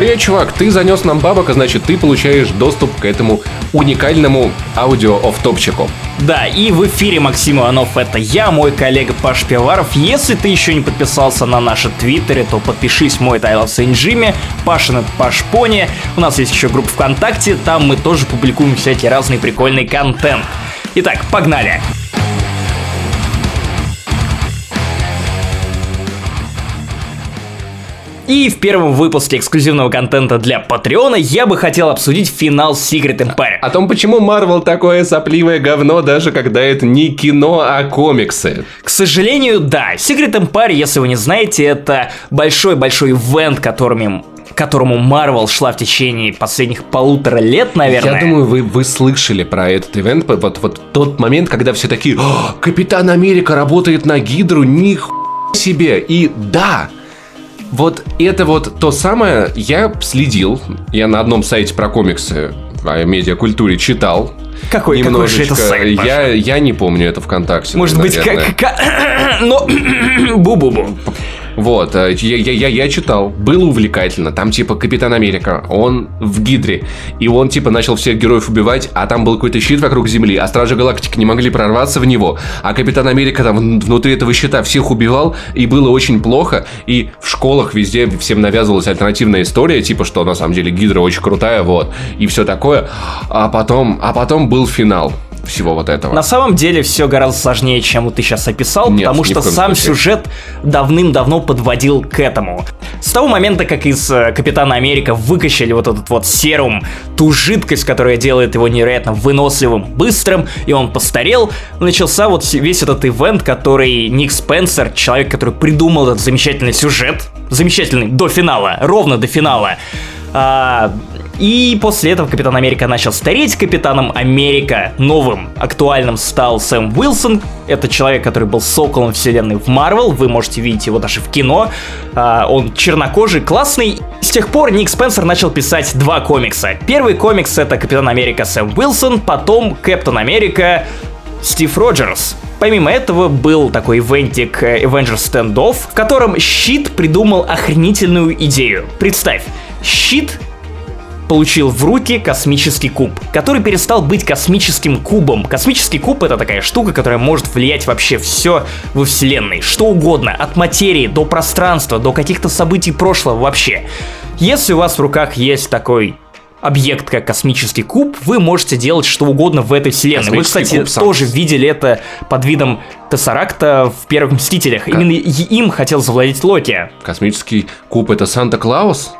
Привет, чувак, ты занес нам бабок, а значит ты получаешь доступ к этому уникальному аудио-офтопчику. Да, и в эфире Максим Иванов, это я, мой коллега Паш Пиваров. Если ты еще не подписался на наши твиттеры, то подпишись в мой Тайлов Сейн Джимми, Пашин Паш Пони. У нас есть еще группа ВКонтакте, там мы тоже публикуем всякий разный прикольный контент. Итак, погнали! И в первом выпуске эксклюзивного контента для Патреона я бы хотел обсудить финал Secret Empire. О том, почему Марвел такое сопливое говно, даже когда это не кино, а комиксы. К сожалению, да. Secret Empire, если вы не знаете, это большой-большой ивент, которыми которому Марвел шла в течение последних полутора лет, наверное. Я думаю, вы, вы слышали про этот ивент, вот, вот тот момент, когда все такие, Капитан Америка работает на Гидру, них себе. И да, вот это вот то самое, я следил, я на одном сайте про комиксы о медиакультуре читал, какой, немножечко. какой же это сайт, Паша? я, я не помню это ВКонтакте. Может быть, наверное. как... Но... Бу-бу-бу. Вот, э, я, я, я, я читал, было увлекательно. Там типа Капитан Америка, он в Гидре, и он типа начал всех героев убивать, а там был какой-то щит вокруг Земли, а Стражи Галактики не могли прорваться в него, а Капитан Америка там внутри этого щита всех убивал, и было очень плохо, и в школах везде всем навязывалась альтернативная история, типа, что на самом деле Гидра очень крутая, вот, и все такое. А потом, а потом был финал всего вот этого. На самом деле все гораздо сложнее, чем ты сейчас описал, Нет, потому что сам случае. сюжет давным-давно подводил к этому. С того момента, как из э, Капитана Америка выкачали вот этот вот серум, ту жидкость, которая делает его невероятно выносливым, быстрым, и он постарел, начался вот весь этот ивент, который Ник Спенсер, человек, который придумал этот замечательный сюжет, замечательный до финала, ровно до финала, а, и после этого Капитан Америка начал стареть. Капитаном Америка новым, актуальным стал Сэм Уилсон. Это человек, который был соколом вселенной в Марвел. Вы можете видеть его даже в кино. А, он чернокожий, классный. С тех пор Ник Спенсер начал писать два комикса. Первый комикс это Капитан Америка Сэм Уилсон, потом Капитан Америка Стив Роджерс. Помимо этого был такой ивентик э, Avengers Standoff, в котором Щит придумал охренительную идею. Представь, Щит получил в руки космический куб, который перестал быть космическим кубом. Космический куб это такая штука, которая может влиять вообще все во Вселенной, что угодно, от материи до пространства, до каких-то событий прошлого вообще. Если у вас в руках есть такой объект, как космический куб, вы можете делать что угодно в этой вселенной. Вы, кстати, куб сам. тоже видели это под видом Тессаракта в первых Мстителях. Именно и- им хотел завладеть Локи. Космический куб это Санта-Клаус?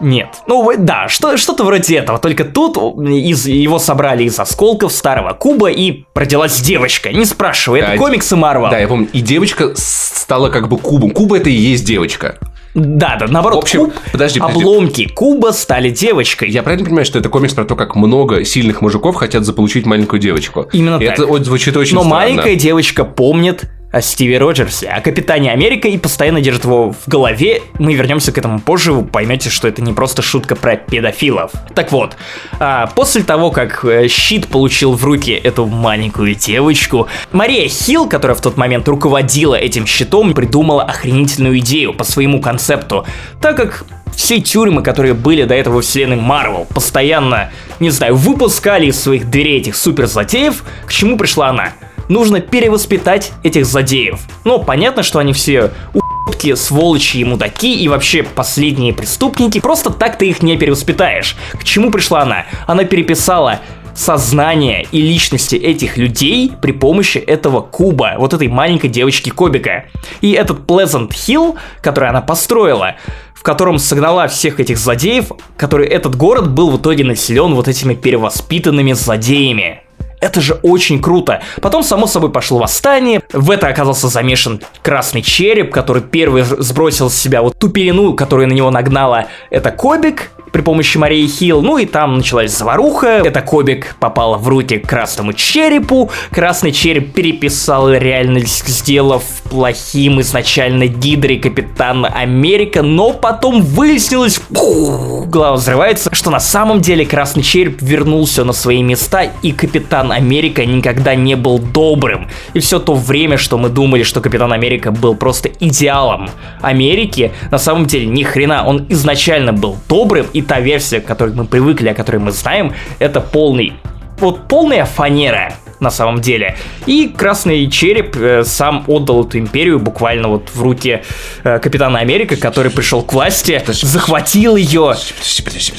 Нет. Ну, да, что, что-то вроде этого. Только тут из, его собрали из осколков старого куба и родилась девочка. Не спрашивай, это Да, комиксы Марвел. Да, я помню. И девочка стала как бы кубом. Куб это и есть девочка. Да, да, наоборот, В общем, куб, подожди, подожди. обломки куба стали девочкой. Я правильно понимаю, что это комикс про то, как много сильных мужиков хотят заполучить маленькую девочку? Именно И так. Это звучит очень Но странно. маленькая девочка помнит о Стиве Роджерсе, о Капитане Америка и постоянно держит его в голове. Мы вернемся к этому позже, вы поймете, что это не просто шутка про педофилов. Так вот, а, после того, как э, Щит получил в руки эту маленькую девочку, Мария Хилл, которая в тот момент руководила этим щитом, придумала охренительную идею по своему концепту. Так как все тюрьмы, которые были до этого во вселенной Марвел, постоянно, не знаю, выпускали из своих дверей этих суперзлодеев, к чему пришла она? Нужно перевоспитать этих злодеев. Но понятно, что они все ублюдки, сволочи и мудаки, и вообще последние преступники. Просто так ты их не перевоспитаешь. К чему пришла она? Она переписала сознание и личности этих людей при помощи этого куба, вот этой маленькой девочки Кобика. И этот Pleasant Hill, который она построила, в котором согнала всех этих злодеев, который этот город был в итоге населен вот этими перевоспитанными злодеями. Это же очень круто. Потом, само собой, пошло восстание. В это оказался замешан красный череп, который первый сбросил с себя вот ту пелену, которую на него нагнала это Кобик при помощи Марии Хилл. Ну и там началась заваруха. Это Кобик попала в руки к красному черепу. Красный череп переписал реальность, сделав плохим изначально Гидри Капитана Америка. Но потом выяснилось, пух, голова взрывается, что на самом деле Красный череп вернулся на свои места и Капитан Капитан Америка никогда не был добрым. И все то время, что мы думали, что Капитан Америка был просто идеалом Америки, на самом деле ни хрена, он изначально был добрым, и та версия, к которой мы привыкли, о которой мы знаем, это полный вот полная фанера на самом деле. И Красный Череп э, сам отдал эту империю буквально вот в руки э, Капитана Америка, который пришел к власти, захватил ее.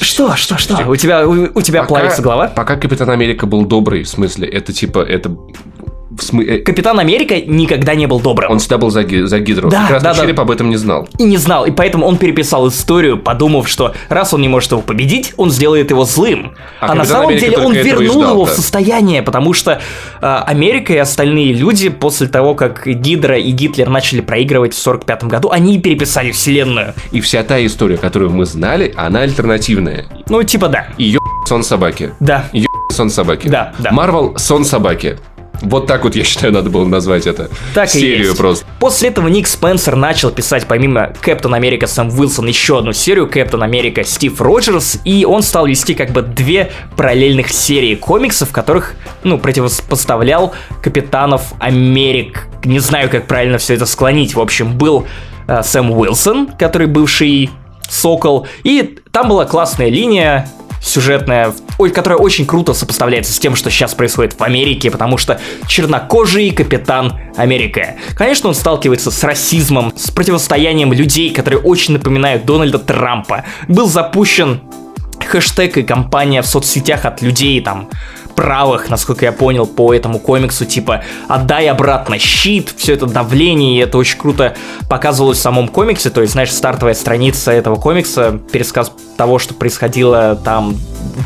Что, что, что? У тебя, у, у тебя Пока- плавится голова? Пока Капитан Америка был добрый, в смысле, это типа, это... В смы- э, Капитан Америка никогда не был добрым. Он всегда был за, ги- за Гидру. Да, Красный да, да. череп об этом не знал. И не знал, и поэтому он переписал историю, подумав, что раз он не может его победить, он сделает его злым. А А, на самом Америка деле он вернул его в ждал-то. состояние, потому что а, Америка и остальные люди после того, как Гидра и Гитлер начали проигрывать в 45 году, они переписали вселенную. И вся та история, которую мы знали, она альтернативная. Ну, типа да. Ее сон собаки. Да. Ее сон собаки. Да, да. Марвел сон собаки. Вот так вот, я считаю, надо было назвать это. Так и Серию есть. просто. После этого Ник Спенсер начал писать помимо Captain America Сэм Уилсон еще одну серию Captain America Стив Роджерс, и он стал вести как бы две параллельных серии комиксов, которых, ну, противопоставлял Капитанов Америк. Не знаю, как правильно все это склонить. В общем, был э, Сэм Уилсон, который бывший Сокол, и там была классная линия, сюжетная, ой, которая очень круто сопоставляется с тем, что сейчас происходит в Америке, потому что чернокожий капитан Америка. Конечно, он сталкивается с расизмом, с противостоянием людей, которые очень напоминают Дональда Трампа. Был запущен хэштег и кампания в соцсетях от людей там правых, насколько я понял, по этому комиксу, типа «отдай обратно щит», все это давление, и это очень круто показывалось в самом комиксе, то есть, знаешь, стартовая страница этого комикса, пересказ того, что происходило там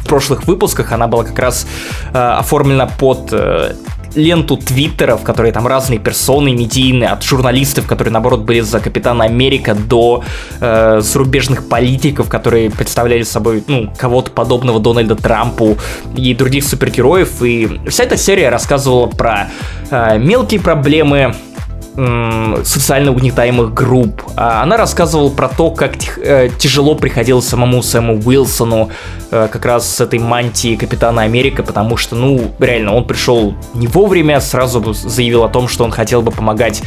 в прошлых выпусках, она была как раз э, оформлена под э, ленту твиттеров, в которой там разные персоны медийные, от журналистов, которые, наоборот, были за Капитана Америка, до э, зарубежных политиков, которые представляли собой, ну, кого-то подобного Дональда Трампу и других супергероев. И вся эта серия рассказывала про э, мелкие проблемы социально угнетаемых групп. А Она рассказывала про то, как э, тяжело приходилось самому Сэму Уилсону э, как раз с этой мантией Капитана Америка, потому что, ну, реально, он пришел не вовремя, сразу заявил о том, что он хотел бы помогать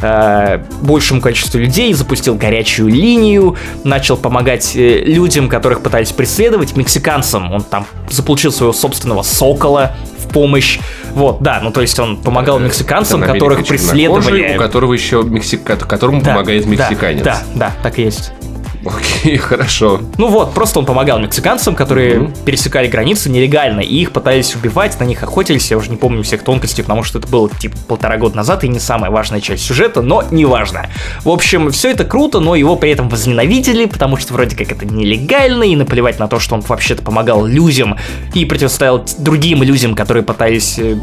э, большему количеству людей, запустил горячую линию, начал помогать людям, которых пытались преследовать, мексиканцам. Он там заполучил своего собственного сокола в помощь. Вот, да, ну то есть он помогал мексиканцам, Капитан которых преследовали. У которого еще мексика... которому Да, помогает мексиканец. Да, да, так и есть. Окей, хорошо. Ну вот, просто он помогал мексиканцам, которые пересекали границы нелегально, и их пытались убивать, на них охотились, я уже не помню всех тонкостей, потому что это было типа полтора года назад, и не самая важная часть сюжета, но неважно. В общем, все это круто, но его при этом возненавидели, потому что вроде как это нелегально, и наплевать на то, что он вообще-то помогал людям и противостоял другим людям, которые пытались э,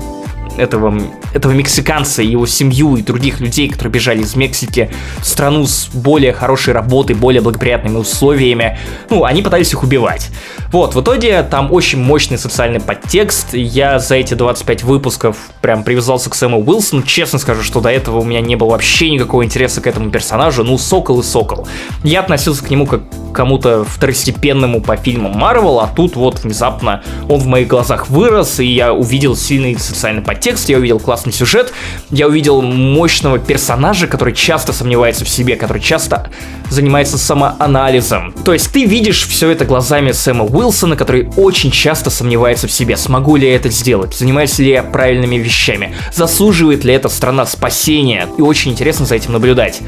этого, этого мексиканца и его семью и других людей, которые бежали из Мексики в страну с более хорошей работой, более благоприятными условиями. Ну, они пытались их убивать. Вот, в итоге там очень мощный социальный подтекст. Я за эти 25 выпусков прям привязался к Сэму Уилсону. Честно скажу, что до этого у меня не было вообще никакого интереса к этому персонажу. Ну, Сокол и Сокол. Я относился к нему как к кому-то второстепенному по фильмам Марвел, а тут вот внезапно он в моих глазах вырос, и я увидел сильный социальный подтекст, я увидел классный сюжет, я увидел мощного персонажа, который часто сомневается в себе, который часто занимается самоанализом. То есть ты видишь все это глазами Сэма Уилсона, который очень часто сомневается в себе. Смогу ли я это сделать? Занимаюсь ли я правильными вещами? Заслуживает ли эта страна спасения? И очень интересно за этим наблюдать.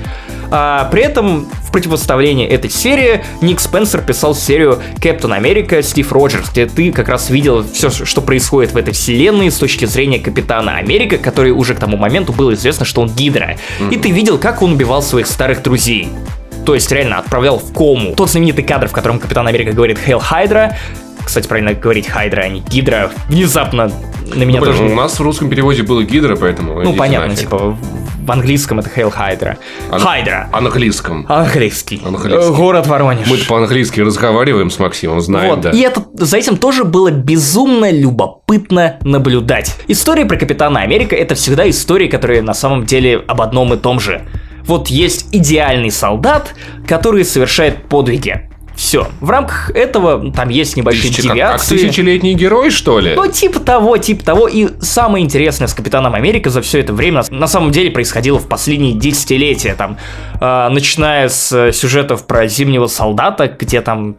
А при этом в противоставлении этой серии Ник Спенсер писал серию Captain America Стив Роджерс, где ты как раз видел все, что происходит в этой вселенной с точки зрения Капитана Америка, который уже к тому моменту было известно, что он Гидра. И ты видел, как он убивал своих старых друзей. То есть реально отправлял в кому. Тот знаменитый кадр, в котором Капитан Америка говорит «Hail Hydra», кстати, правильно говорить Hydra, а не Гидра, внезапно на меня Ну, тоже... У нас в русском переводе было гидра, поэтому... Ну, понятно, нафиг. типа, в английском это Хейл Хайдра. Ан- Хайдра. Английском. Английский. Английский. Э, Город Воронеж. Мы по-английски разговариваем с Максимом, знаем, Вот. да. И это, за этим тоже было безумно любопытно наблюдать. История про Капитана Америка это всегда истории, которые на самом деле об одном и том же. Вот есть идеальный солдат, который совершает подвиги. Все. В рамках этого там есть небольшие Тысячи- как- девиации. Как тысячелетний герой, что ли? Ну, типа того, типа того. И самое интересное с Капитаном Америка за все это время на- на самом деле происходило в последние десятилетия. Там, э, начиная с э, сюжетов про Зимнего солдата, где там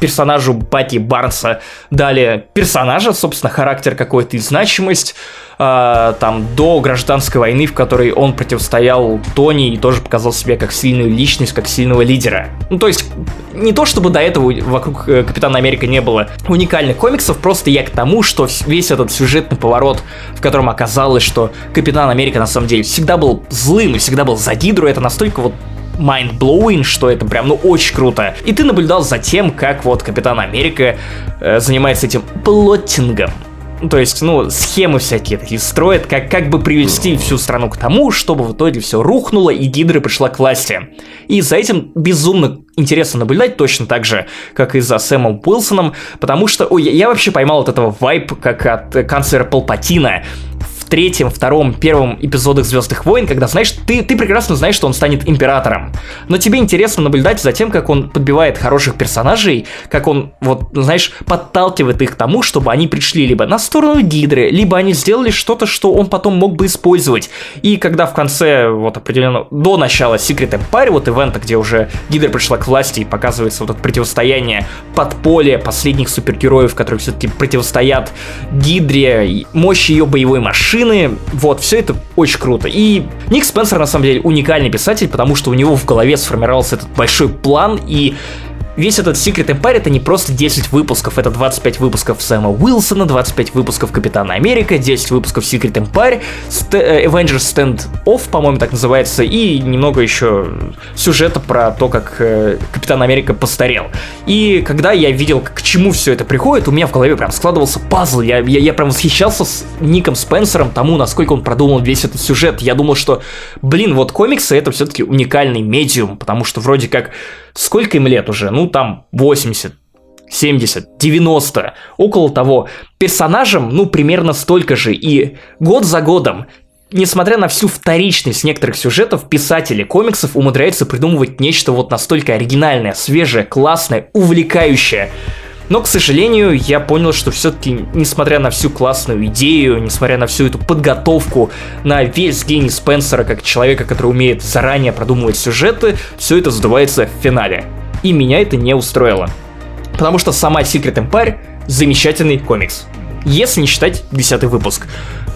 персонажу Бати Барнса дали персонажа, собственно, характер какой-то и значимость, а, там, до гражданской войны, в которой он противостоял Тони и тоже показал себя как сильную личность, как сильного лидера. Ну, то есть, не то чтобы до этого вокруг э, Капитана Америка не было уникальных комиксов, просто я к тому, что весь этот сюжетный поворот, в котором оказалось, что Капитан Америка на самом деле всегда был злым и всегда был за это настолько вот mind-blowing, что это прям, ну, очень круто. И ты наблюдал за тем, как вот Капитан Америка э, занимается этим плоттингом. Ну, То есть, ну, схемы всякие такие строит, как, как бы привести всю страну к тому, чтобы в итоге все рухнуло и Гидра пришла к власти. И за этим безумно интересно наблюдать, точно так же, как и за Сэмом Уилсоном, потому что, ой, я, вообще поймал вот этого вайп, как от канцлера Палпатина, третьем, втором, первом эпизодах Звездных войн, когда, знаешь, ты, ты прекрасно знаешь, что он станет императором. Но тебе интересно наблюдать за тем, как он подбивает хороших персонажей, как он, вот, знаешь, подталкивает их к тому, чтобы они пришли либо на сторону Гидры, либо они сделали что-то, что он потом мог бы использовать. И когда в конце, вот определенно, до начала Secret Empire, вот ивента, где уже Гидра пришла к власти и показывается вот это противостояние подполья последних супергероев, которые все-таки противостоят Гидре, мощи ее боевой машины, вот, все это очень круто. И Ник Спенсер, на самом деле, уникальный писатель, потому что у него в голове сформировался этот большой план, и Весь этот Secret Empire это не просто 10 выпусков, это 25 выпусков Сэма Уилсона, 25 выпусков Капитана Америка, 10 выпусков Secret Empire, Ст- э, Avengers Stand Off, по-моему, так называется, и немного еще сюжета про то, как э, Капитан Америка постарел. И когда я видел, к чему все это приходит, у меня в голове прям складывался пазл. Я, я, я прям восхищался с Ником Спенсером тому, насколько он продумал весь этот сюжет. Я думал, что, блин, вот комиксы это все-таки уникальный медиум, потому что вроде как сколько им лет уже? Ну, там 80, 70, 90, около того. Персонажам, ну, примерно столько же. И год за годом Несмотря на всю вторичность некоторых сюжетов, писатели комиксов умудряются придумывать нечто вот настолько оригинальное, свежее, классное, увлекающее. Но, к сожалению, я понял, что все-таки, несмотря на всю классную идею, несмотря на всю эту подготовку, на весь гений Спенсера как человека, который умеет заранее продумывать сюжеты, все это сдувается в финале. И меня это не устроило. Потому что сама Secret Empire замечательный комикс. Если не считать десятый выпуск.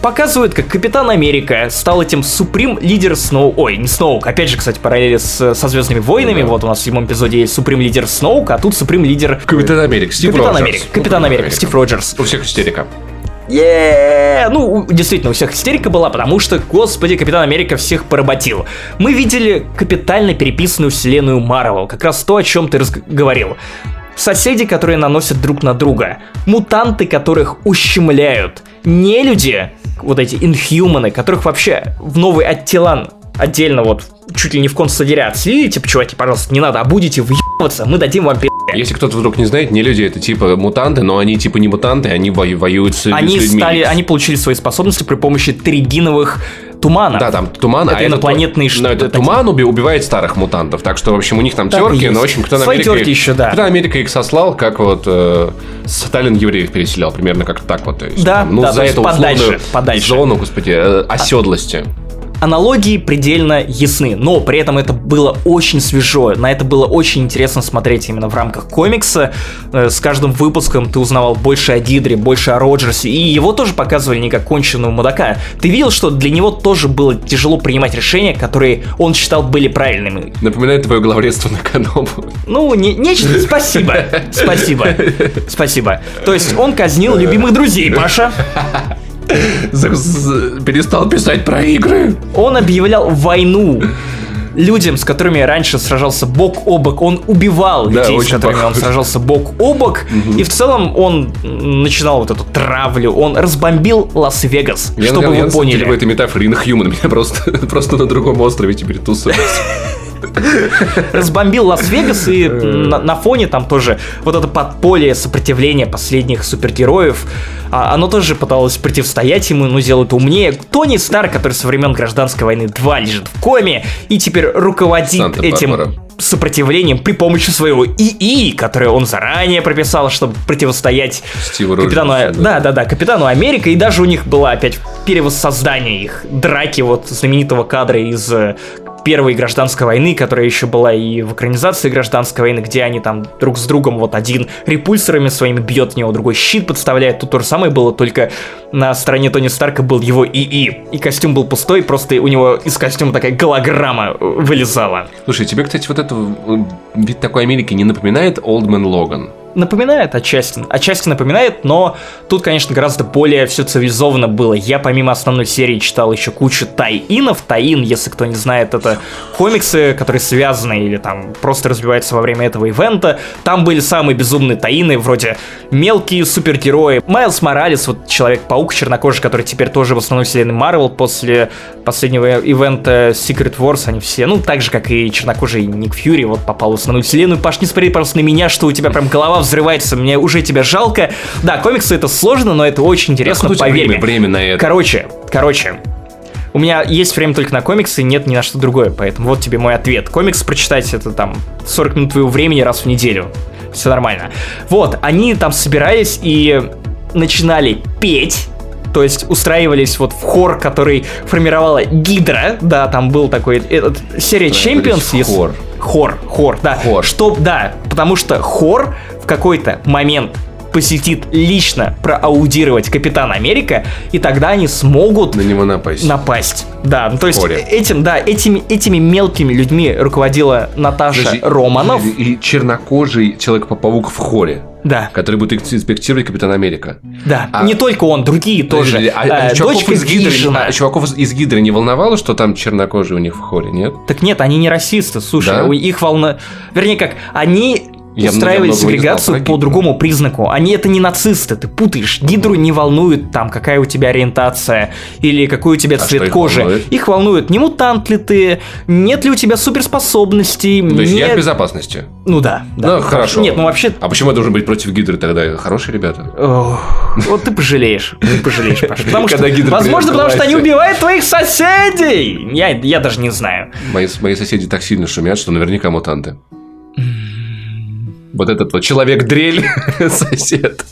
Показывает, как Капитан Америка стал этим суприм лидер Сноу... Ой, не Сноук, опять же, кстати, параллели с, со Звездными войнами. Да. Вот у нас в седьмом эпизоде есть суприм лидер Сноук, а тут суприм лидер... Капитан Америка, Стив Капитан Роджерс. Америка, Ну, Капитан Америка, Стив Роджерс. У всех истерика. Е-е-е! Ну, действительно, у всех истерика была, потому что, господи, Капитан Америка всех поработил. Мы видели капитально переписанную вселенную Марвел, как раз то, о чем ты говорил. Соседи, которые наносят друг на друга. Мутанты, которых ущемляют. Нелюди, вот эти инхьюманы, которых вообще в новый Аттилан отдельно вот чуть ли не в концлагеря отслили, типа, чуваки, пожалуйста, не надо, а будете въебываться, мы дадим вам пи***. Если кто-то вдруг не знает, не люди, это типа мутанты, но они типа не мутанты, они вою- воюют с, Они с людьми. стали, они получили свои способности при помощи тригиновых туманов. Да, там туман, Это а инопланетные это, но это такие. туман уби- убивает старых мутантов, так что, в общем, у них там Так терки, но, в общем, Капитан Свои Америка... терки еще, да. Капитан Америка их сослал, как вот э, Сталин евреев переселял, примерно как так вот. то есть, Да, там, ну, да, за эту подальше, условную подальше. зону, господи, э, оседлости. Аналогии предельно ясны, но при этом это было очень свежо, на это было очень интересно смотреть именно в рамках комикса. Э, С каждым выпуском ты узнавал больше о Дидре, больше о Роджерсе, и его тоже показывали не как конченого мудака. Ты видел, что для него тоже было тяжело принимать решения, которые он считал были правильными. Напоминает твое главредство на Канобу. Ну, не, нечто. Спасибо. Спасибо. Спасибо. То есть он казнил любимых друзей, Паша. Перестал писать про игры. Он объявлял войну людям, с которыми раньше сражался бок о бок. Он убивал Да, людей, с которыми он похоже. сражался бок о бок. И в целом он начинал вот эту травлю. Он разбомбил Лас-Вегас, Я, чтобы я вы на самом деле в поняли. этой метафоре Inhuman. Меня просто, просто на другом острове теперь тусуют. Разбомбил Лас-Вегас, и на, на фоне там тоже вот это подполье сопротивления последних супергероев, а, оно тоже пыталось противостоять ему, но сделал это умнее. Тони Старк, который со времен Гражданской войны 2 лежит в коме, и теперь руководит этим сопротивлением при помощи своего ИИ, которое он заранее прописал, чтобы противостоять Стиву капитану, Роджерсу, да, да, да, капитану Америка, и даже у них была опять перевоссоздание их драки вот знаменитого кадра из э, первой гражданской войны, которая еще была и в экранизации гражданской войны, где они там друг с другом, вот один репульсорами своими бьет в него, другой щит подставляет. Тут то же самое было, только на стороне Тони Старка был его ИИ. И костюм был пустой, просто у него из костюма такая голограмма вылезала. Слушай, тебе, кстати, вот это э, вид такой Америки не напоминает Олдмен Логан? Напоминает отчасти, отчасти напоминает, но тут, конечно, гораздо более все цивилизованно было. Я помимо основной серии читал еще кучу тай-инов. Тай-ин, если кто не знает, это комиксы, которые связаны или там просто развиваются во время этого ивента. Там были самые безумные таины, вроде мелкие супергерои. Майлз Моралес, вот Человек-паук чернокожий, который теперь тоже в основной вселенной Марвел после последнего ивента Secret Wars, они все, ну, так же, как и чернокожий Ник Фьюри, вот попал в основную вселенную. Паш, не смотри просто на меня, что у тебя прям голова взрывается, мне уже тебя жалко. Да, комиксы это сложно, но это очень интересно, Откуда поверь время, мне. время на это? Короче, короче, у меня есть время только на комиксы, нет ни на что другое, поэтому вот тебе мой ответ. Комикс прочитать это там 40 минут твоего времени раз в неделю. Все нормально. Вот, они там собирались и начинали петь, то есть устраивались вот в хор, который формировала Гидра, да, там был такой этот, серия Champions. если- хор. Хор, хор, да. Хор. Чтоб, да, потому что хор в какой-то момент посетит лично проаудировать Капитан Америка, и тогда они смогут На него напасть. напасть. Да, ну, то есть этим, да, этими, этими мелкими людьми руководила Наташа Подожди, Романов. И, и чернокожий Человек-паук в хоре, Да, который будет инспектировать Капитан Америка. да. А- Не только он, другие тоже. Подожди, А, а Э, чуваков, из Гидры, а чуваков из Гидры не волновало, что там чернокожий у них в хоре, нет? Так нет, они не расисты, слушай, Да? их волна... Вернее как, они Я знал сегрегацию по другому признаку. Они это не нацисты, ты путаешь. Гидру не волнует там, какая у тебя ориентация или какой у тебя А цвет что их кожи. волнует? Их волнует, не мудант ли ты, нет ли у тебя суперспособностей. То есть я нет- в безопасности. Ну да, да. Ну, хорошо. Нет, ну вообще А почему я должен быть против Гидры тогда? Хорошие ребята. Ох, Вот ты пожалеешь, ты пожалеешь, Паша. Потому что, возможно, потому что они убивают твоих соседей. Я, я даже не знаю. Мои, мои соседи так сильно шумят, что наверняка мутанты. Вот этот вот человек-дрель сосед.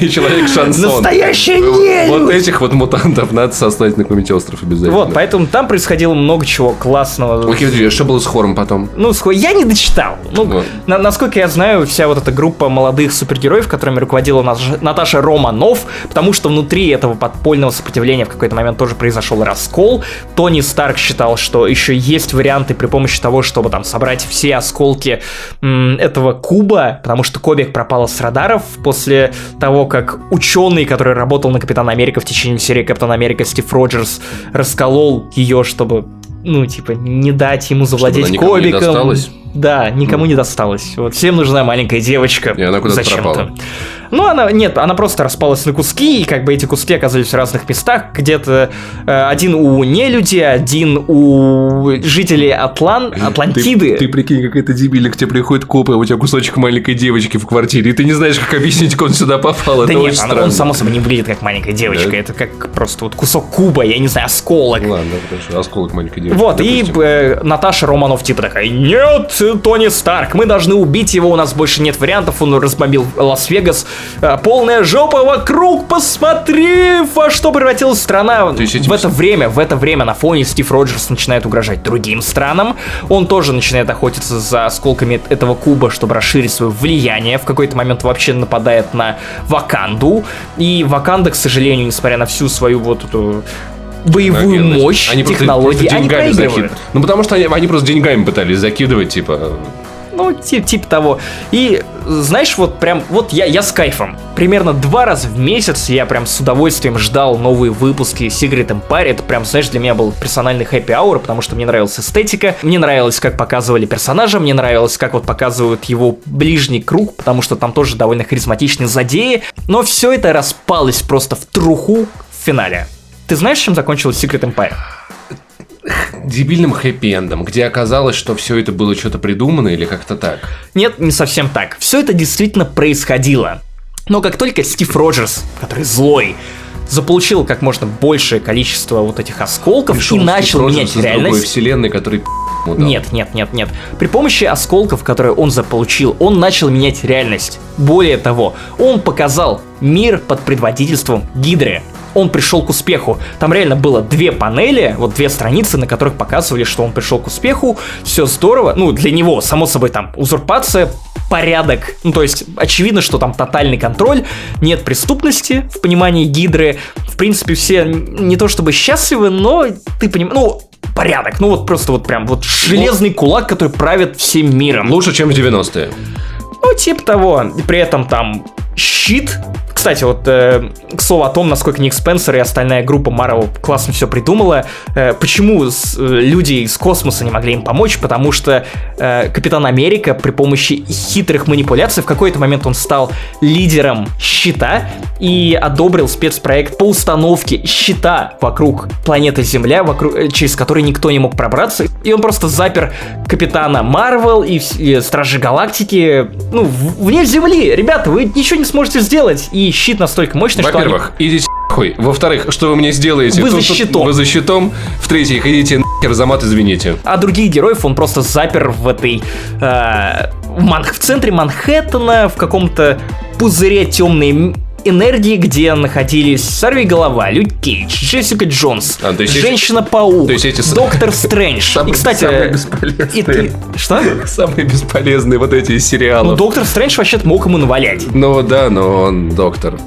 И человек-шансон. Настоящая нелюдь! Вот этих вот мутантов надо сослать на какой-нибудь остров обязательно. Вот, поэтому там происходило много чего классного. Окей, а что было с хором потом? Ну, схо- я не дочитал. Ну, Вот. на- насколько я знаю, вся вот эта группа молодых супергероев, которыми руководила Наш- Наташа Романов, потому что внутри этого подпольного сопротивления в какой-то момент тоже произошел раскол. Тони Старк считал, что еще есть варианты при помощи того, чтобы там собрать все осколки м, этого куба, потому что Кобик пропала с радаров после того, как ученый, который работал на Капитана Америка в течение серии Капитан Америка Стив Роджерс, расколол ее, чтобы ну, типа, не дать ему завладеть она Да, никому не досталось. Вот всем нужна маленькая девочка. И она куда-то Зачем-то. пропала. Ну, она, нет, она просто распалась на куски, и как бы эти куски оказались в разных местах. Где-то э, один у нелюди, один у жителей Атлан... Атлантиды. Ты, ты прикинь, какой-то дебилик, к тебе приходит копы, а у тебя кусочек маленькой девочки в квартире, и ты не знаешь, как объяснить, как он сюда попал. да Это нет, очень она- он само собой не выглядит как маленькая девочка. Да? Это как просто вот кусок куба, я не знаю, осколок. Ладно, хорошо, осколок маленькой девочки. Вот, и допустим. э, Наташа Романов типа такая, нет, Тони Старк, мы должны убить его, у нас больше нет вариантов, он разбомбил Лас-Вегас, Э, полная жопа вокруг, посмотри, во что превратилась страна. То есть этим В это время, в это время на фоне Стив Роджерс начинает угрожать другим странам, он тоже начинает охотиться за осколками этого куба, чтобы расширить свое влияние, в какой-то момент вообще нападает на Ваканду, и Ваканда, к сожалению, несмотря на всю свою вот эту боевую Наверное. мощь, Они просто- технологии, просто они деньгами проигрывают. закид- Ну, потому что они, они просто деньгами пытались закидывать, типа... Ну, тип, типа того. И, знаешь, вот прям, вот я, я с кайфом. Примерно два раза в месяц я прям с удовольствием ждал новые выпуски Secret Empire. Это прям, знаешь, для меня был персональный хэппи аур, потому что мне нравилась эстетика, мне нравилось, как показывали персонажа, мне нравилось, как вот показывают его ближний круг, потому что там тоже довольно харизматичные задеи. Но все это распалось просто в труху в финале. Ты знаешь, чем закончилась Secret Empire? дебильным хэппи-эндом, где оказалось, что все это было что-то придумано или как-то так. Нет, не совсем так. Все это действительно происходило. Но как только Стив Роджерс, который злой, заполучил как можно большее количество вот этих осколков Пришел и начал Стив менять Роджерс из другой реальность. вселенной, который. Нет, нет, нет, нет. При помощи осколков, которые он заполучил, он начал менять реальность. Более того, он показал мир под предводительством Гидры. Он пришел к успеху. Там реально было две панели, вот две страницы, на которых показывали, что он пришел к успеху. Все здорово. Ну, для него, само собой, там узурпация, порядок. Ну, то есть, очевидно, что там тотальный контроль, нет преступности в понимании Гидры. В принципе, все не то чтобы счастливы, но ты понимаешь, ну, порядок. Ну, вот просто вот прям вот железный кулак, который правит всем миром. Лучше, чем в 90-е. Ну, типа того. При этом там щит. Кстати, вот э, к слову о том, насколько Ник Спенсер и остальная группа Marvel классно все придумала. Э, почему с- э, люди из космоса не могли им помочь? Потому что э, Капитан Америка при помощи хитрых манипуляций в какой-то момент он стал лидером щита и одобрил спецпроект по установке щита вокруг планеты Земля, вокруг, э, через который никто не мог пробраться. И он просто запер Капитана Марвел и, и Стражи Галактики, ну, в- вне Земли. Ребята, вы ничего не сможете сделать. И щит настолько мощный, что они... Во-первых, идите хуй. Во-вторых, что вы мне сделаете? Вы за щитом. Вы за щитом. В-третьих, идите нахер, за мат, извините. А других героев он просто запер в этой... э, в, Ман- в центре Манхэттена, в каком-то пузыре темной энергии, где находились Сорви Голова, Люк Кейдж, Джессика Джонс, А, Женщина-паук, эти Доктор Стрэндж. Самые- И, кстати, самые бесполезные. и ты- Что? Самые бесполезные вот эти из Ну. Доктор Стрэндж вообще-то мог ему навалять. Ну да, но он доктор.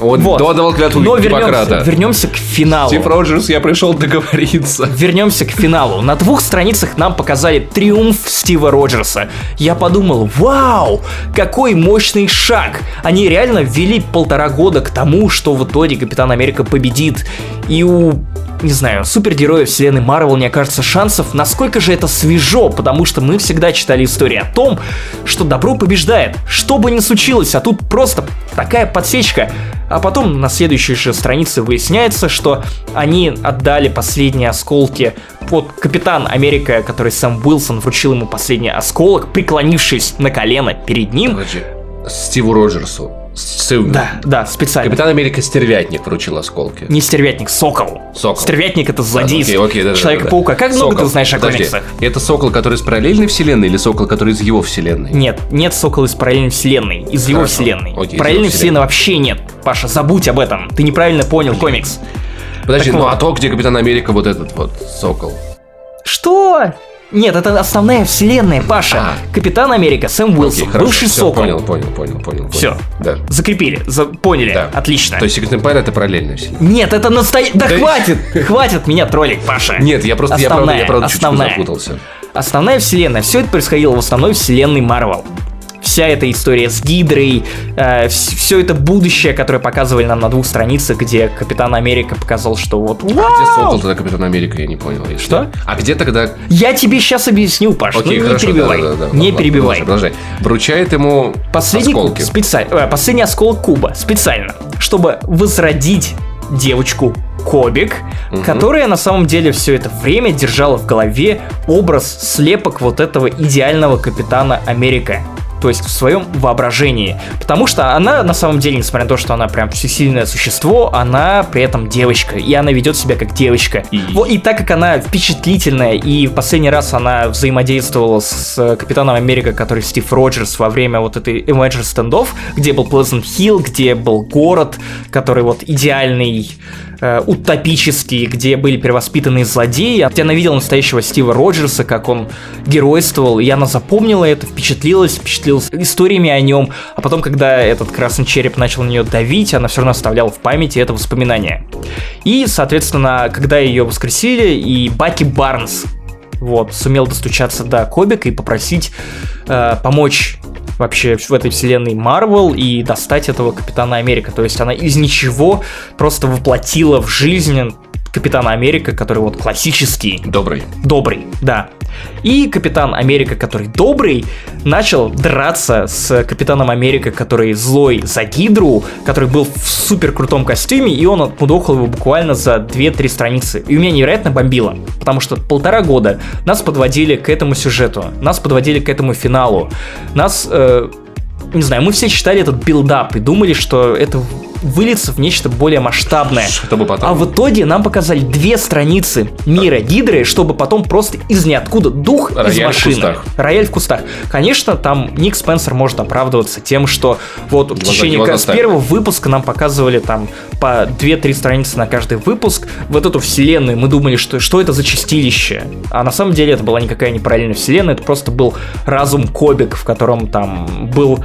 Он Вот. давал клятву Но вернемся, вернемся к финалу. Стив Роджерс, я пришел договориться. Вернемся к финалу. На двух страницах нам показали триумф Стива Роджерса. Я подумал, вау, какой мощный шаг. Они реально ввели полтора года к тому, что в итоге Капитан Америка победит. И у не знаю, супергероев вселенной Марвел не окажется шансов, насколько же это свежо, потому что мы всегда читали истории о том, что добро побеждает, что бы ни случилось, а тут просто такая подсечка. А потом на следующей же странице выясняется, что они отдали последние осколки под Капитан Америка, который Сэм Уилсон вручил ему последний осколок, преклонившись на колено перед ним. Стиву Роджерсу. Сыну. Да, да, специально. Капитан Америка Стервятник вручил осколки. Не стервятник, сокол. Сокол. Стервятник это злодей Окей, окей, да, Человека-паука. да, да. Как много Сокол. ты знаешь о Подожди, комиксах? Это сокол, который из параллельной вселенной или сокол, который из его вселенной? Нет, нет Сокола из параллельной вселенной, из его Хорошо. вселенной. Окей, параллельной его вселенной вообще нет. Паша, забудь об этом. Ты неправильно понял комикс. Подожди, Так ну вот. а то, где Капитан Америка, вот этот вот сокол. Что? Нет, это основная вселенная, Паша. А. Капитан Америка, Сэм Уилсон, Окей, хорошо, бывший Сокол. Понял, понял, понял, понял. Понял. Да. Закрепили, за- поняли, Да. отлично. То есть Secret Empire это параллельная вселенная. Нет, это настоящий... Да, Да- хватит, хватит меня троллить, Паша. Нет, я просто, я правда, Основная, я правда основная. запутался. Основная вселенная, все это происходило в основной вселенной Марвел. Вся эта история с Гидрой, все это будущее, которое показывали нам на двух страницах, где Капитан Америка показал, что вот А где сокол тогда Капитан Америка, я не понял. если- Что? А где тогда... Я тебе сейчас объясню, Паш, ну Окей, не хорошо, перебивай, да, да, да, не ладно, перебивай. Продолжай, продолжай. Вручает ему Последний, осколки. специально, э, последний осколок куба специально, чтобы возродить девочку Кобик, Мгм. которая на самом деле все это время держала в голове образ слепок вот этого идеального капитана Америка. То есть в своем воображении. Потому что она, на самом деле, несмотря на то, что она прям всесильное существо, она при этом девочка. И она ведет себя как девочка. И- Во- И так как она впечатлительная, и в последний раз она взаимодействовала с э, Капитаном Америка, который Стив Роджерс во время вот этой Avengers стендов, где был Pleasant Hill, где был город, который вот идеальный, э, утопический, где были перевоспитанные злодеи, где она видела настоящего Стива Роджерса, как он геройствовал, и она запомнила это, впечатлилась, впечатлилась историями о нем, а потом, когда этот красный череп начал на нее давить, она все равно оставляла в памяти это воспоминание. И, соответственно, когда ее воскресили, и Баки Барнс вот, сумел достучаться до Кобика и попросить э, помочь вообще в этой вселенной Марвел и достать этого Капитана Америка. То есть она из ничего просто воплотила в жизнь Капитана Америка, который вот классический, Добрый. добрый, да. И Капитан Америка, который добрый, начал драться с Капитаном Америка, который злой за Гидру, который был в супер крутом костюме, и он отмудохал его буквально за 2-3 страницы. И у меня невероятно бомбило, потому что полтора года нас подводили к этому сюжету, нас подводили к этому финалу, нас... э, не знаю, мы все читали этот билдап и думали, что это выльется в нечто более масштабное. Чтобы потом... А в итоге нам показали две страницы мира Гидры, чтобы потом просто из ниоткуда дух Рояль из в машины. кустах. Рояль в кустах. Конечно, там Ник Спенсер может оправдываться тем, что вот в течение с первого выпуска нам показывали там по 2-3 страницы на каждый выпуск. Вот эту вселенную мы думали, что, что это за чистилище. А на самом деле это была никакая не параллельная вселенная, это просто был разум Кобик, в котором там был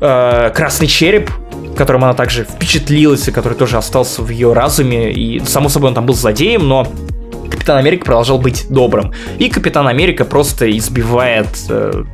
э, красный череп, которым она также впечатлилась и который тоже остался в ее разуме. И, само собой, он там был злодеем, но Капитан Америка продолжал быть добрым. И Капитан Америка просто избивает э,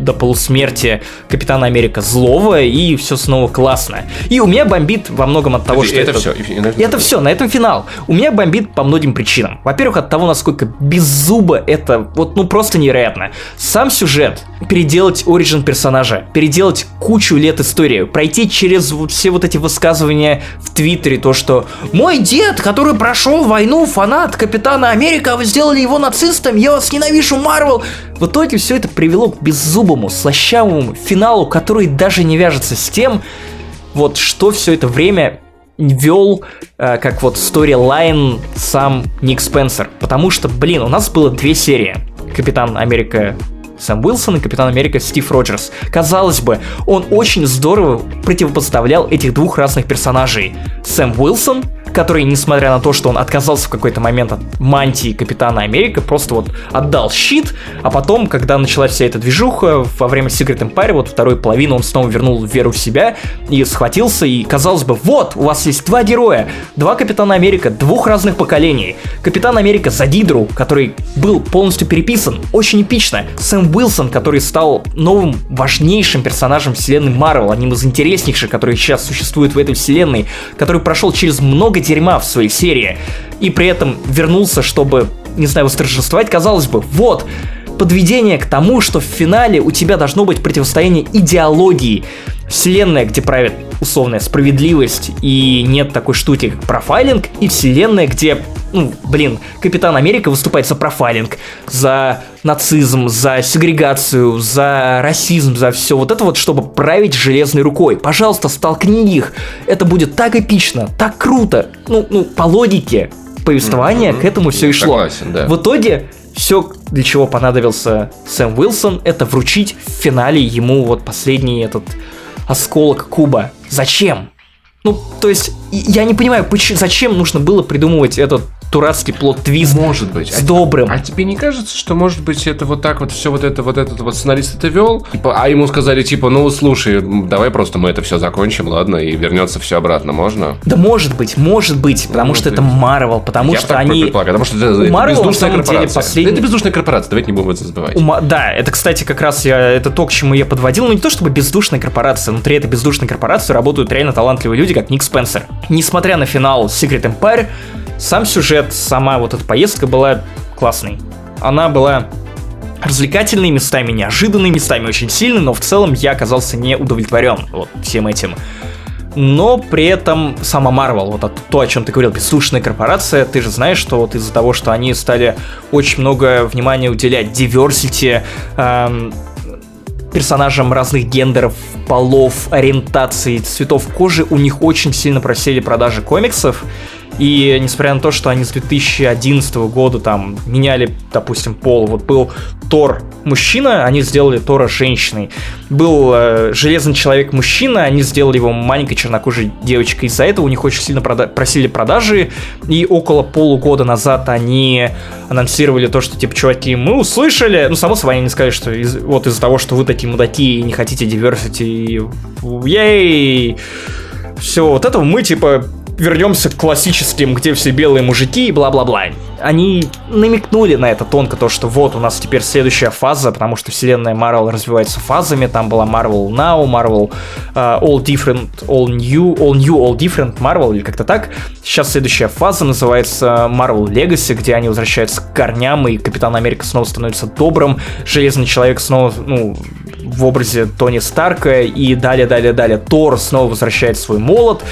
до полусмерти Капитана Америка злого, и все снова классно. И у меня бомбит во многом от того, Это- что это всё, и- и- это все, на этом финал. У меня бомбит по многим причинам. Во-первых, от того, насколько без зуба это вот ну просто невероятно. Сам сюжет, переделать оригин персонажа, переделать кучу лет истории, пройти через вот все вот эти высказывания в Твиттере, то, что мой дед, который прошел войну, фанат Капитана Америка, вы сделали его нацистом, я вас ненавижу, Марвел. В итоге все это привело к беззубому, слащавому финалу, который даже не вяжется с тем, вот что все это время вел э, как вот сторилайн сам Ник Спенсер. Потому что, блин, у нас было две серии. Капитан Америка Сэм Уилсон и Капитан Америка Стив Роджерс. Казалось бы, он очень здорово противопоставлял этих двух разных персонажей. Сэм Уилсон, который, несмотря на то, что он отказался в какой-то момент от мантии Капитана Америка, просто вот отдал щит, а потом, когда началась вся эта движуха, во время Secret Empire, вот второй половины, он снова вернул веру в себя и схватился, и казалось бы, вот, у вас есть два героя, два Капитана Америка, двух разных поколений. Капитан Америка за Дидру, который был полностью переписан, очень эпично. Сэм Уилсон, который стал новым важнейшим персонажем вселенной Марвел, одним из интереснейших, которые сейчас существуют в этой вселенной, который прошел через много дерьма в своей серии, и при этом вернулся, чтобы, не знаю, восторжествовать, казалось бы, вот, подведение к тому, что в финале у тебя должно быть противостояние идеологии. Вселенная, где правит условная справедливость и нет такой штуки, как профайлинг, и вселенная, где, ну, блин, Капитан Америка выступает за профайлинг, за нацизм, за сегрегацию, за расизм, за все вот это вот, чтобы править железной рукой. Пожалуйста, столкни их. Это будет так эпично, так круто. Ну, ну по логике повествования к этому все и шло. Согласен, да. В итоге все, для чего понадобился Сэм Уилсон, это вручить в финале ему вот последний этот осколок куба. Зачем? Ну, то есть, я не понимаю, поч- зачем нужно было придумывать этот дурацкий плод-твист Может быть. с А- добрым. А тебе не кажется, что может быть это вот так вот все вот это вот этот вот сценарист это вел, Типа, а ему сказали типа, ну слушай, давай просто мы это все закончим, ладно, и вернется все обратно, можно? Да может быть, может быть, потому Может что это быть. Марвел, потому Я что так они... потому что это, это Marvel бездушная деле корпорация. последний- Это бездушная корпорация, давайте не будем это забывать. Ума- Да, это, кстати, как раз я, это то, к чему я подводил. Ну, не то чтобы бездушная корпорация, внутри этой бездушной корпорации работают реально талантливые люди, как Ник Спенсер. Несмотря на финал Secret Empire, сам сюжет, сама вот эта поездка была классной. Она была развлекательной, местами неожиданной, местами очень сильной, но в целом я оказался не удовлетворен вот всем этим. Но при этом сама Marvel, вот от- то, о чем ты говорил, бездушная корпорация, ты же знаешь, что вот из-за того, что они стали очень много внимания уделять diversity, эм, персонажам разных гендеров, полов, ориентаций, цветов кожи, у них очень сильно просели продажи комиксов. И несмотря на то, что они с 2011 года там меняли, допустим, пол, вот был Тор мужчина, они сделали Тора женщиной. Был э, Железный человек мужчина, они сделали его маленькой чернокожей девочкой. Из-за этого у них очень сильно прода- просили продажи. И около полугода назад они анонсировали то, что типа, чуваки, мы услышали. Ну, само собой, они не сказали, что из- вот из-за того, что вы такие мудаки и не хотите diversity, ей, все вот этого мы типа вернемся к классическим, где все белые мужики и бла-бла-бла. Они намекнули на это тонко, то, что вот у нас теперь следующая фаза, потому что вселенная Marvel развивается фазами, там была Marvel Now, Marvel э, All Different, All New, All New, All Different Marvel, или как-то так. Сейчас следующая фаза называется Marvel Legacy, где они возвращаются к корням, и Капитан Америка снова становится добрым, Железный Человек снова, ну, в образе Тони Старка, и далее, далее, далее. Тор снова возвращает свой молот,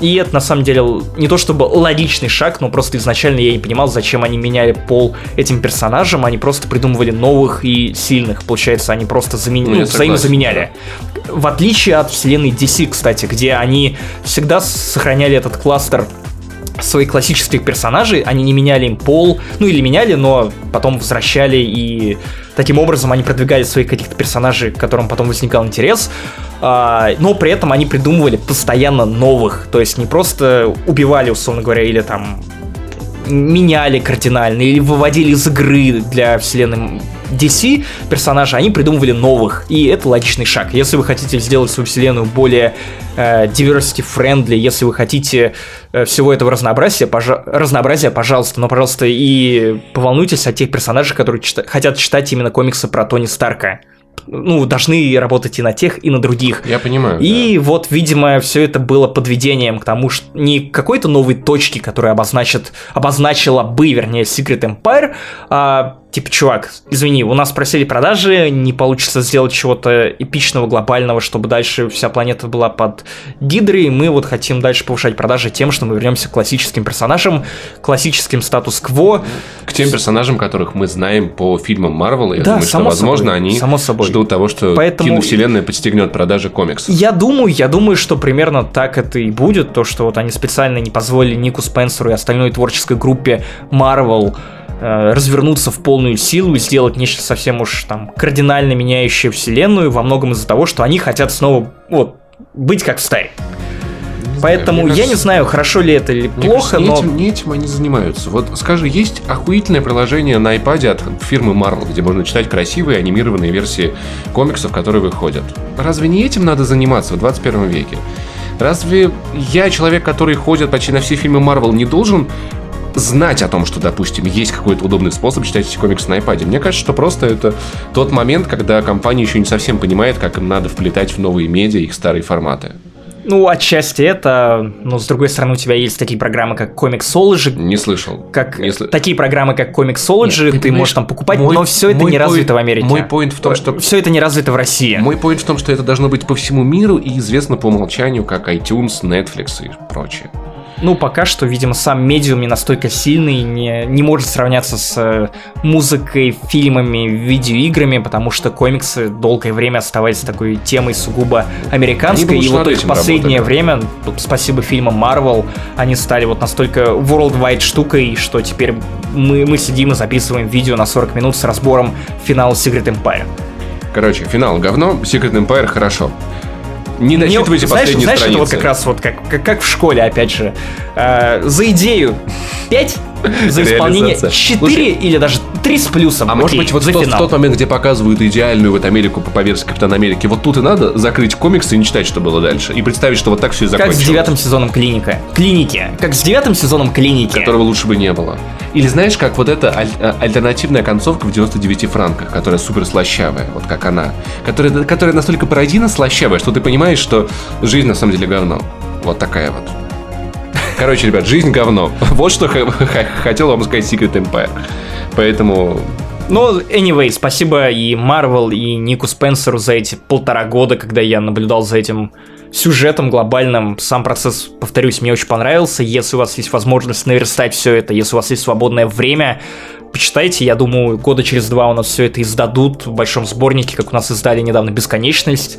и это на самом деле не то чтобы логичный шаг, но просто изначально я не понимал, зачем они меняли пол этим персонажам, они просто придумывали новых и сильных, получается, они просто замен... ну, взаимозаменяли. В отличие от вселенной DC, кстати, где они всегда сохраняли этот кластер своих классических персонажей, они не меняли им пол, ну или меняли, но потом возвращали, и таким образом они продвигали своих каких-то персонажей, к которым потом возникал интерес, а, но при этом они придумывали постоянно новых, то есть не просто убивали, условно говоря, или там меняли кардинально, или выводили из игры для вселенной DC персонажи, они придумывали новых, и это логичный шаг. Если вы хотите сделать свою вселенную более э, diversity-friendly, если вы хотите э, всего этого разнообразия, пожа- разнообразия, пожалуйста, но, пожалуйста, и поволнуйтесь о тех персонажах, которые чита- хотят читать именно комиксы про Тони Старка ну, должны работать и на тех, и на других. Я понимаю. И да. вот, видимо, все это было подведением к тому, что не какой-то новой точки, которая обозначит, обозначила бы, вернее, Secret Empire, а типа, чувак, извини, у нас просили продажи, не получится сделать чего-то эпичного, глобального, чтобы дальше вся планета была под гидрой, мы вот хотим дальше повышать продажи тем, что мы вернемся к классическим персонажам, классическим статус-кво. К тем персонажам, которых мы знаем по фильмам Марвел, я да, думаю, что, возможно, собой, они само собой. ждут того, что Поэтому... киновселенная подстегнет продажи комиксов. Я думаю, я думаю, что примерно так это и будет, то, что вот они специально не позволили Нику Спенсеру и остальной творческой группе Marvel Э, развернуться в полную силу и сделать нечто совсем уж там кардинально меняющее вселенную, во многом из-за того, что они хотят снова вот быть как в старе. Поэтому я не знаю, хорошо ли это или плохо, кажется, но... Не этим, не этим они занимаются. Вот скажи, есть охуительное приложение на iPad от фирмы Marvel, где можно читать красивые анимированные версии комиксов, которые выходят. Разве не этим надо заниматься в 21 веке? Разве я, человек, который ходит почти на все фильмы Marvel, не должен знать о том, что, допустим, есть какой-то удобный способ читать эти комиксы на iPad. Мне кажется, что просто это тот момент, когда компания еще не совсем понимает, как им надо вплетать в новые медиа их старые форматы. Ну, отчасти это, но с другой стороны, у тебя есть такие программы, как Comixology. Не слышал. Как, не сл... Такие программы, как Comixology, Нет, ты, ты можешь там покупать, мой, но все это не point, развито в Америке. Мой point в том, что... Все это не развито в России. Мой point в том, что это должно быть по всему миру и известно по умолчанию, как iTunes, Netflix и прочее. Ну, пока что, видимо, сам медиум не настолько сильный, не, не может сравняться с э, музыкой, фильмами, видеоиграми, потому что комиксы долгое время оставались такой темой сугубо американской. И вот их последнее работали. время, спасибо фильмам Marvel, они стали вот настолько worldwide штукой, что теперь мы, мы сидим и записываем видео на 40 минут с разбором финала Secret Empire. Короче, финал говно, Secret Empire хорошо. Не досчитывайте Мне, последние знаешь, страницы. Знаешь, это вот как раз вот как, как, как в школе, опять же. Э, за идею 5, за исполнение 4 Слушай, или даже 3 с плюсом. А Окей, может быть, вот в тот, в тот момент, где показывают идеальную вот Америку по версии Капитана Америки, вот тут и надо закрыть комиксы и не читать, что было дальше. И представить, что вот так все и закончилось. Как с девятым сезоном Клиника. Клиники. Как с девятым сезоном Клиники. Которого лучше бы не было. Или знаешь, как вот эта аль- а, альтернативная концовка в 99 франках, которая супер слащавая, вот как она. Которая, которая настолько пародийно слащавая, что ты понимаешь, что жизнь на самом деле говно. Вот такая вот. Короче, ребят, жизнь говно. Вот что хотел вам сказать Secret Empire. Поэтому ну, anyway, спасибо и Марвел, и Нику Спенсеру за эти полтора года, когда я наблюдал за этим сюжетом глобальным. Сам процесс, повторюсь, мне очень понравился. Если у вас есть возможность наверстать все это, если у вас есть свободное время, почитайте. Я думаю, года через два у нас все это издадут в большом сборнике, как у нас издали недавно «Бесконечность»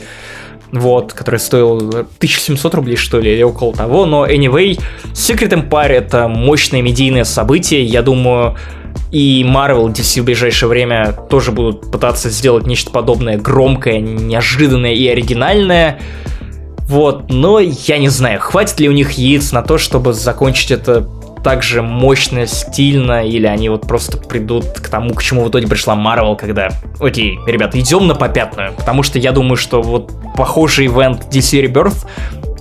вот, который стоил 1700 рублей, что ли, или около того, но anyway, Secret Empire это мощное медийное событие, я думаю, и Marvel DC в ближайшее время тоже будут пытаться сделать нечто подобное громкое, неожиданное и оригинальное. Вот, но я не знаю, хватит ли у них яиц на то, чтобы закончить это так же мощно, стильно, или они вот просто придут к тому, к чему в итоге пришла Марвел, когда, окей, ребята, идем на попятную, потому что я думаю, что вот похожий ивент DC Rebirth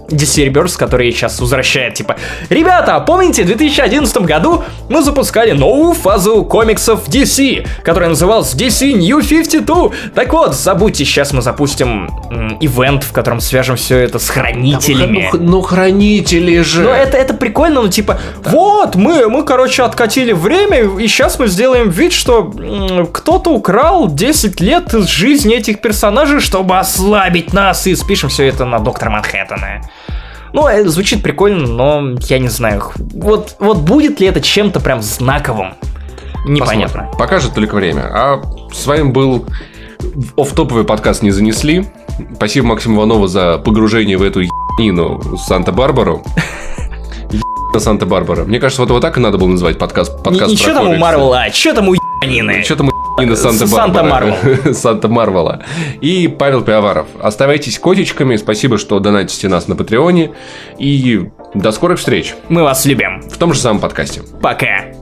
DC Rebirth, который сейчас возвращает, типа, ребята, помните, в 2011 году мы запускали новую фазу комиксов DC, которая называлась DC New 52. Так вот, забудьте, сейчас мы запустим м, ивент, в котором свяжем все это с хранителями. Ну, ну, хранители же. Ну, это, это прикольно, ну, типа, вот, мы, мы, короче, откатили время, и сейчас мы сделаем вид, что м, кто-то украл 10 лет из жизни этих персонажей, чтобы ослабить нас, и спишем все это на Доктора Манхэттена. Ну, это звучит прикольно, но я не знаю. Вот, вот будет ли это чем-то прям знаковым? Непонятно. Посмотрим. Покажет только время. А с вами был оф-топовый подкаст «Не занесли». Спасибо Максиму Иванову за погружение в эту ебанину Санта-Барбару. Ебанина Санта-Барбара. Мне кажется, вот, вот так и надо было называть подкаст. подкаст Ничего про там у. Марвела, что там у ебанины? Что там ебанина Санта-Барбара? Санта Санта Марвела. И Павел Пиаваров. Оставайтесь котичками. Спасибо, что донатите нас на Патреоне. И до скорых встреч Мы вас любим. в том же самом подкасте. Пока.